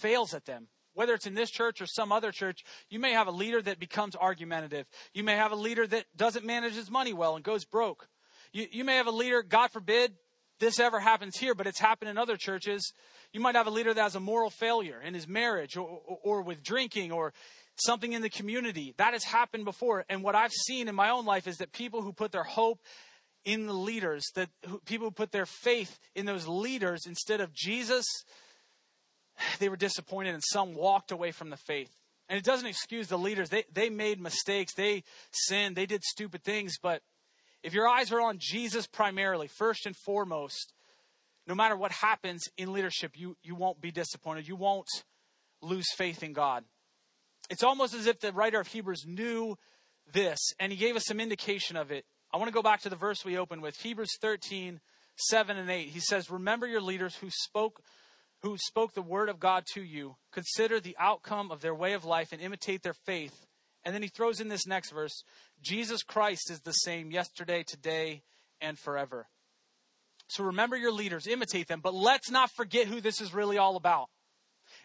fails at them. Whether it's in this church or some other church, you may have a leader that becomes argumentative. You may have a leader that doesn't manage his money well and goes broke. You, you may have a leader, God forbid, this ever happens here, but it's happened in other churches. You might have a leader that has a moral failure in his marriage or, or, or, with drinking or something in the community. That has happened before. And what I've seen in my own life is that people who put their hope in the leaders, that people who put their faith in those leaders instead of Jesus, they were disappointed and some walked away from the faith. And it doesn't excuse the leaders. They, they made mistakes. They sinned. They did stupid things. But if your eyes are on Jesus primarily, first and foremost, no matter what happens in leadership, you, you won't be disappointed. You won't lose faith in God. It's almost as if the writer of Hebrews knew this and he gave us some indication of it. I want to go back to the verse we opened with Hebrews 13, 7 and 8. He says, Remember your leaders who spoke who spoke the word of God to you. Consider the outcome of their way of life and imitate their faith. And then he throws in this next verse Jesus Christ is the same yesterday, today, and forever. So remember your leaders, imitate them, but let's not forget who this is really all about.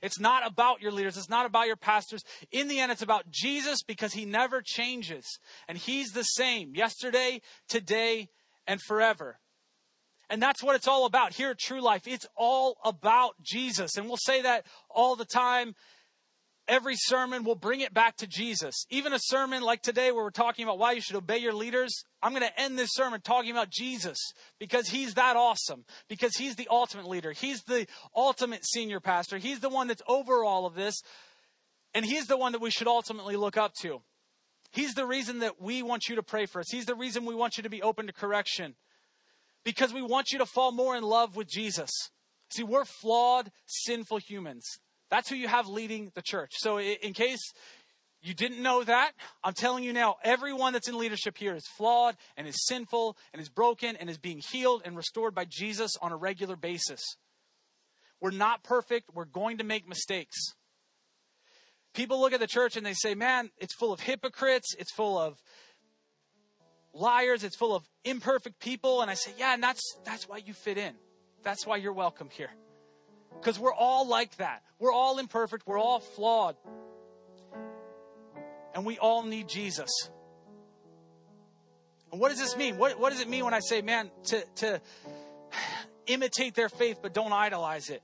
It's not about your leaders. It's not about your pastors. In the end, it's about Jesus because he never changes. And he's the same yesterday, today, and forever. And that's what it's all about here at True Life. It's all about Jesus. And we'll say that all the time. Every sermon will bring it back to Jesus. Even a sermon like today where we're talking about why you should obey your leaders, I'm going to end this sermon talking about Jesus because he's that awesome. Because he's the ultimate leader. He's the ultimate senior pastor. He's the one that's over all of this. And he's the one that we should ultimately look up to. He's the reason that we want you to pray for us. He's the reason we want you to be open to correction because we want you to fall more in love with Jesus. See, we're flawed, sinful humans. That's who you have leading the church. So, in case you didn't know that, I'm telling you now, everyone that's in leadership here is flawed and is sinful and is broken and is being healed and restored by Jesus on a regular basis. We're not perfect. We're going to make mistakes. People look at the church and they say, man, it's full of hypocrites. It's full of liars. It's full of imperfect people. And I say, yeah, and that's, that's why you fit in. That's why you're welcome here. Because we're all like that. We're all imperfect. We're all flawed. And we all need Jesus. And what does this mean? What, what does it mean when I say, man, to, to imitate their faith, but don't idolize it?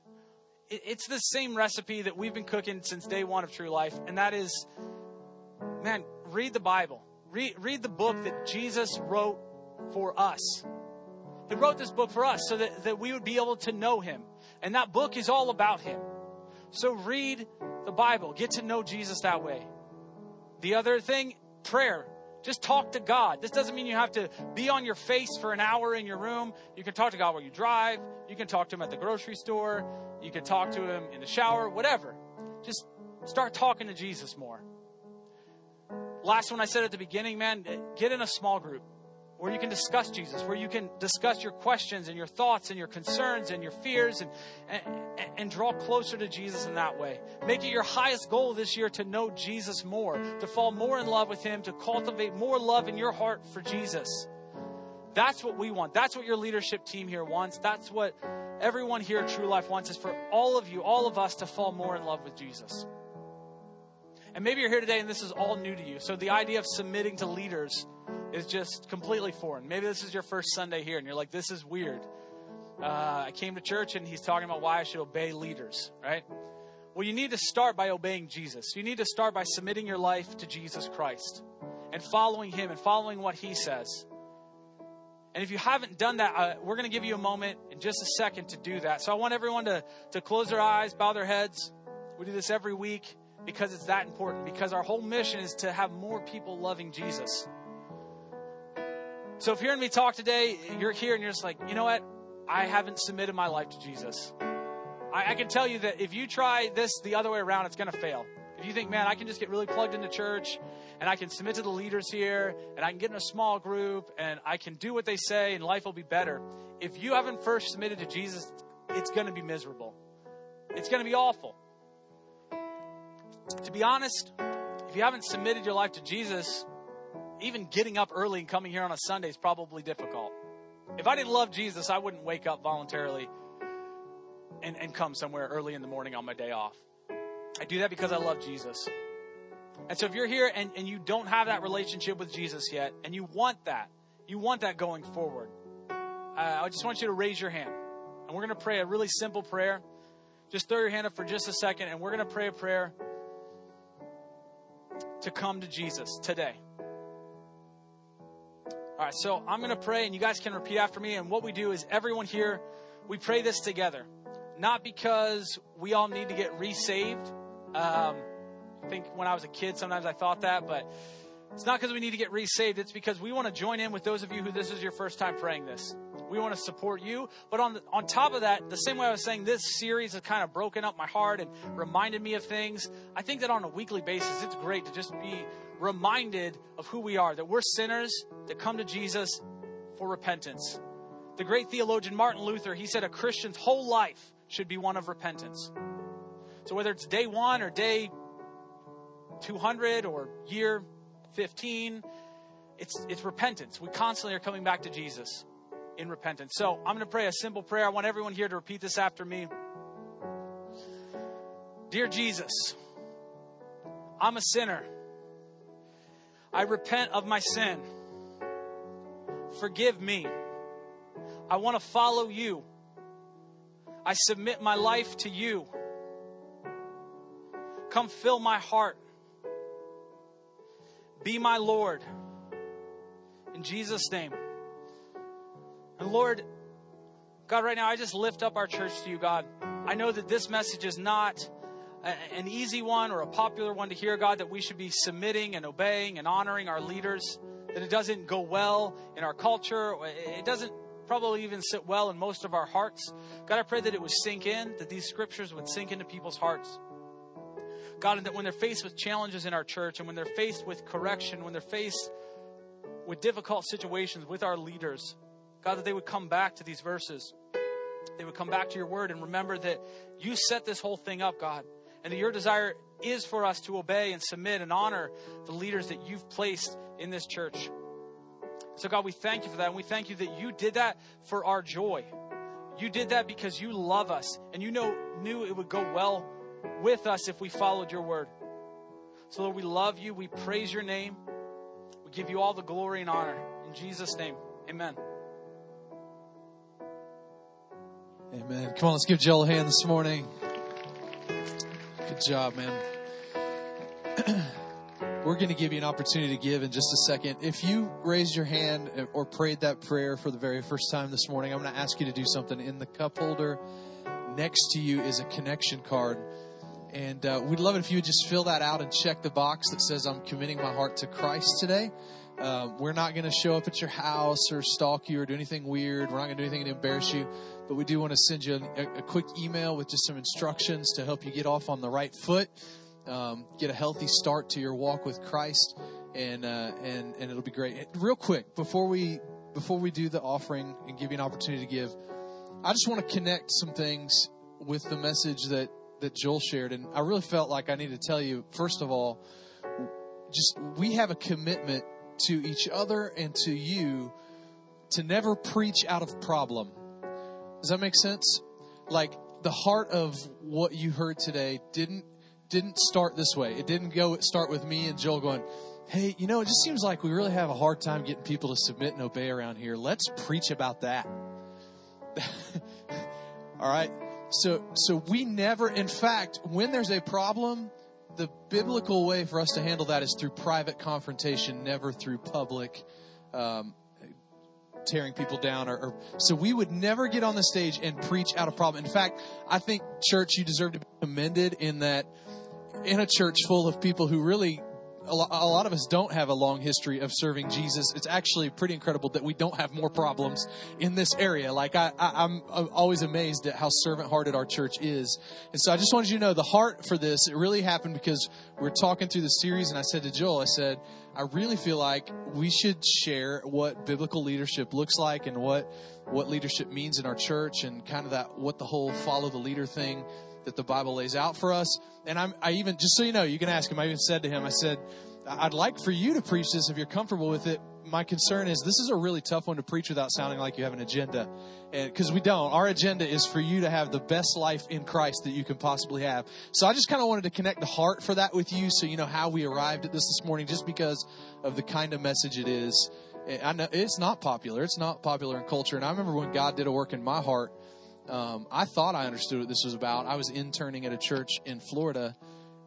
it? It's the same recipe that we've been cooking since day one of True Life. And that is, man, read the Bible Read, read the book that Jesus wrote for us. He wrote this book for us so that, that we would be able to know him. And that book is all about him. So read the Bible. Get to know Jesus that way. The other thing, prayer. Just talk to God. This doesn't mean you have to be on your face for an hour in your room. You can talk to God while you drive. You can talk to Him at the grocery store. You can talk to Him in the shower, whatever. Just start talking to Jesus more. Last one I said at the beginning, man, get in a small group where you can discuss Jesus, where you can discuss your questions and your thoughts and your concerns and your fears and, and, and, draw closer to Jesus in that way. Make it your highest goal this year to know Jesus more, to fall more in love with Him, to cultivate more love in your heart for Jesus. That's what we want. That's what your leadership team here wants. That's what everyone here at True Life wants is for all of you, all of us to fall more in love with Jesus. And maybe you're here today and this is all new to you. So the idea of submitting to leaders is just completely foreign. Maybe this is your first Sunday here and you're like, this is weird. Uh, I came to church and he's talking about why I should obey leaders, right? Well, you need to start by obeying Jesus. You need to start by submitting your life to Jesus Christ and following him and following what he says. And if you haven't done that, uh, we're going to give you a moment in just a second to do that. So I want everyone to, to close their eyes, bow their heads. We do this every week because it's that important, because our whole mission is to have more people loving Jesus. So if you're hearing me talk today, you're here and you're just like, you know what? I haven't submitted my life to Jesus. I, I can tell you that if you try this the other way around, it's going to fail. If you think, man, I can just get really plugged into church and I can submit to the leaders here and I can get in a small group and I can do what they say and life will be better. If you haven't first submitted to Jesus, it's going to be miserable. It's going to be awful to be honest, if you haven't submitted your life to Jesus, even getting up early and coming here on a Sunday is probably difficult. If I didn't love Jesus, I wouldn't wake up voluntarily and, and come somewhere early in the morning on my day off. I do that because I love Jesus. And so if you're here and, and you don't have that relationship with Jesus yet, and you want that, you want that going forward, uh, I just want you to raise your hand. And we're going to pray a really simple prayer. Just throw your hand up for just a second, and we're going to pray a prayer to come to Jesus today. All right, so I'm going to pray, and you guys can repeat after me. And what we do is everyone here, we pray this together. Not because we all need to get resaved. Um, I think when I was a kid, sometimes I thought that, but it's not because we need to get resaved. It's because we want to join in with those of you who this is your first time praying this. We want to support you. But on, the, on top of that, the same way I was saying this series has kind of broken up my heart and reminded me of things. I think that on a weekly basis, it's great to just be reminded of who we are, that we're sinners that come to Jesus for repentance. The great theologian Martin Luther, he said a Christian's whole life should be one of repentance. So whether it's day one or day 200 or year 15, it's, it's repentance. We constantly are coming back to Jesus in repentance. So I'm going to pray a simple prayer. I want everyone here to repeat this after me. Dear Jesus, I'm a sinner. I repent of my sin. Forgive me. I want to follow you. I submit my life to you. Come fill my heart. Be my Lord. In Jesus' name. And Lord, God, right now, I just lift up our church to you, God. I know that this message is not an easy one or a popular one to hear, God, that we should be submitting and obeying and honoring our leaders, that it doesn't go well in our culture. It doesn't probably even sit well in most of our hearts. God, I pray that it would sink in, that these scriptures would sink into people's hearts. God, and that when they're faced with challenges in our church and when they're faced with correction, when they're faced with difficult situations with our leaders, God, that they would come back to these verses. They would come back to your word and remember that you set this whole thing up, God, and that your desire is for us to obey and submit and honor the leaders that you've placed in this church. So, God, we thank you for that. And we thank you that you did that for our joy. You did that because you love us and you know, knew it would go well with us if we followed your word. So, Lord, we love you. We praise your name. We give you all the glory and honor. In Jesus' name, amen. Amen. Come on, let's give Joel a hand this morning. Good job, man. <clears throat> We're going to give you an opportunity to give in just a second. If you raised your hand or prayed that prayer for the very first time this morning, I'm going to ask you to do something. In the cup holder next to you is a connection card. And uh, we'd love it if you would just fill that out and check the box that says, I'm committing my heart to Christ today. Uh, we're not going to show up at your house or stalk you or do anything weird. We're not going to do anything to embarrass you. But we do want to send you a, a quick email with just some instructions to help you get off on the right foot um, get a healthy start to your walk with Christ, and uh, and and it'll be great. Real quick before we before we do the offering and give you an opportunity to give, I just want to connect some things with the message that that Joel shared, and I really felt like I need to tell you first of all, just we have a commitment to each other and to you to never preach out of problem. Does that make sense? Like the heart of what you heard today didn't didn't start this way. It didn't go start with me and Joel going, "Hey, you know, it just seems like we really have a hard time getting people to submit and obey around here. Let's preach about that." <laughs> All right? So so we never in fact, when there's a problem, the biblical way for us to handle that is through private confrontation, never through public um, tearing people down or, or, so we would never get on the stage and preach out a problem. In fact i think church you deserve to be commended in that in a church full of people who really a lot of us don't have a long history of serving Jesus. It's actually pretty incredible that we don't have more problems in this area. Like I, am always amazed at how servant-hearted our church is. And so I just wanted you to know the heart for this. It really happened because we are talking through the series, and I said to Joel, I said, I really feel like we should share what biblical leadership looks like and what what leadership means in our church, and kind of that what the whole follow the leader thing that the Bible lays out for us. And I'm, I even, just so you know, you can ask him, I even said to him, I said, I'd like for you to preach this if you're comfortable with it. My concern is this is a really tough one to preach without sounding like you have an agenda. And because we don't. Our agenda is for you to have the best life in Christ that you can possibly have. So I just kind of wanted to connect the heart for that with you so you know how we arrived at this this morning just because of the kind of message it is. I know it's not popular. It's not popular in culture. And I remember when God did a work in my heart, um, I thought I understood what this was about. I was interning at a church in Florida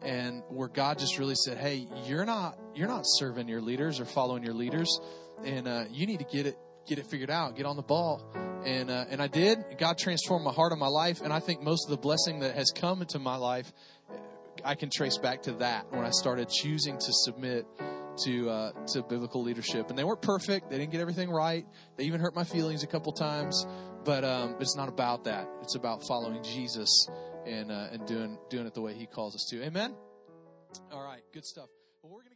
and where God just really said, "Hey, you're not you're not serving your leaders or following your leaders, and uh, you need to get it get it figured out, get on the ball." And uh, and I did. God transformed my heart and my life, and I think most of the blessing that has come into my life, I can trace back to that when I started choosing to submit to uh, to biblical leadership. And they weren't perfect; they didn't get everything right. They even hurt my feelings a couple times. But um, it's not about that. It's about following Jesus and uh, and doing doing it the way He calls us to. Amen. All right, good stuff. Well, we're gonna.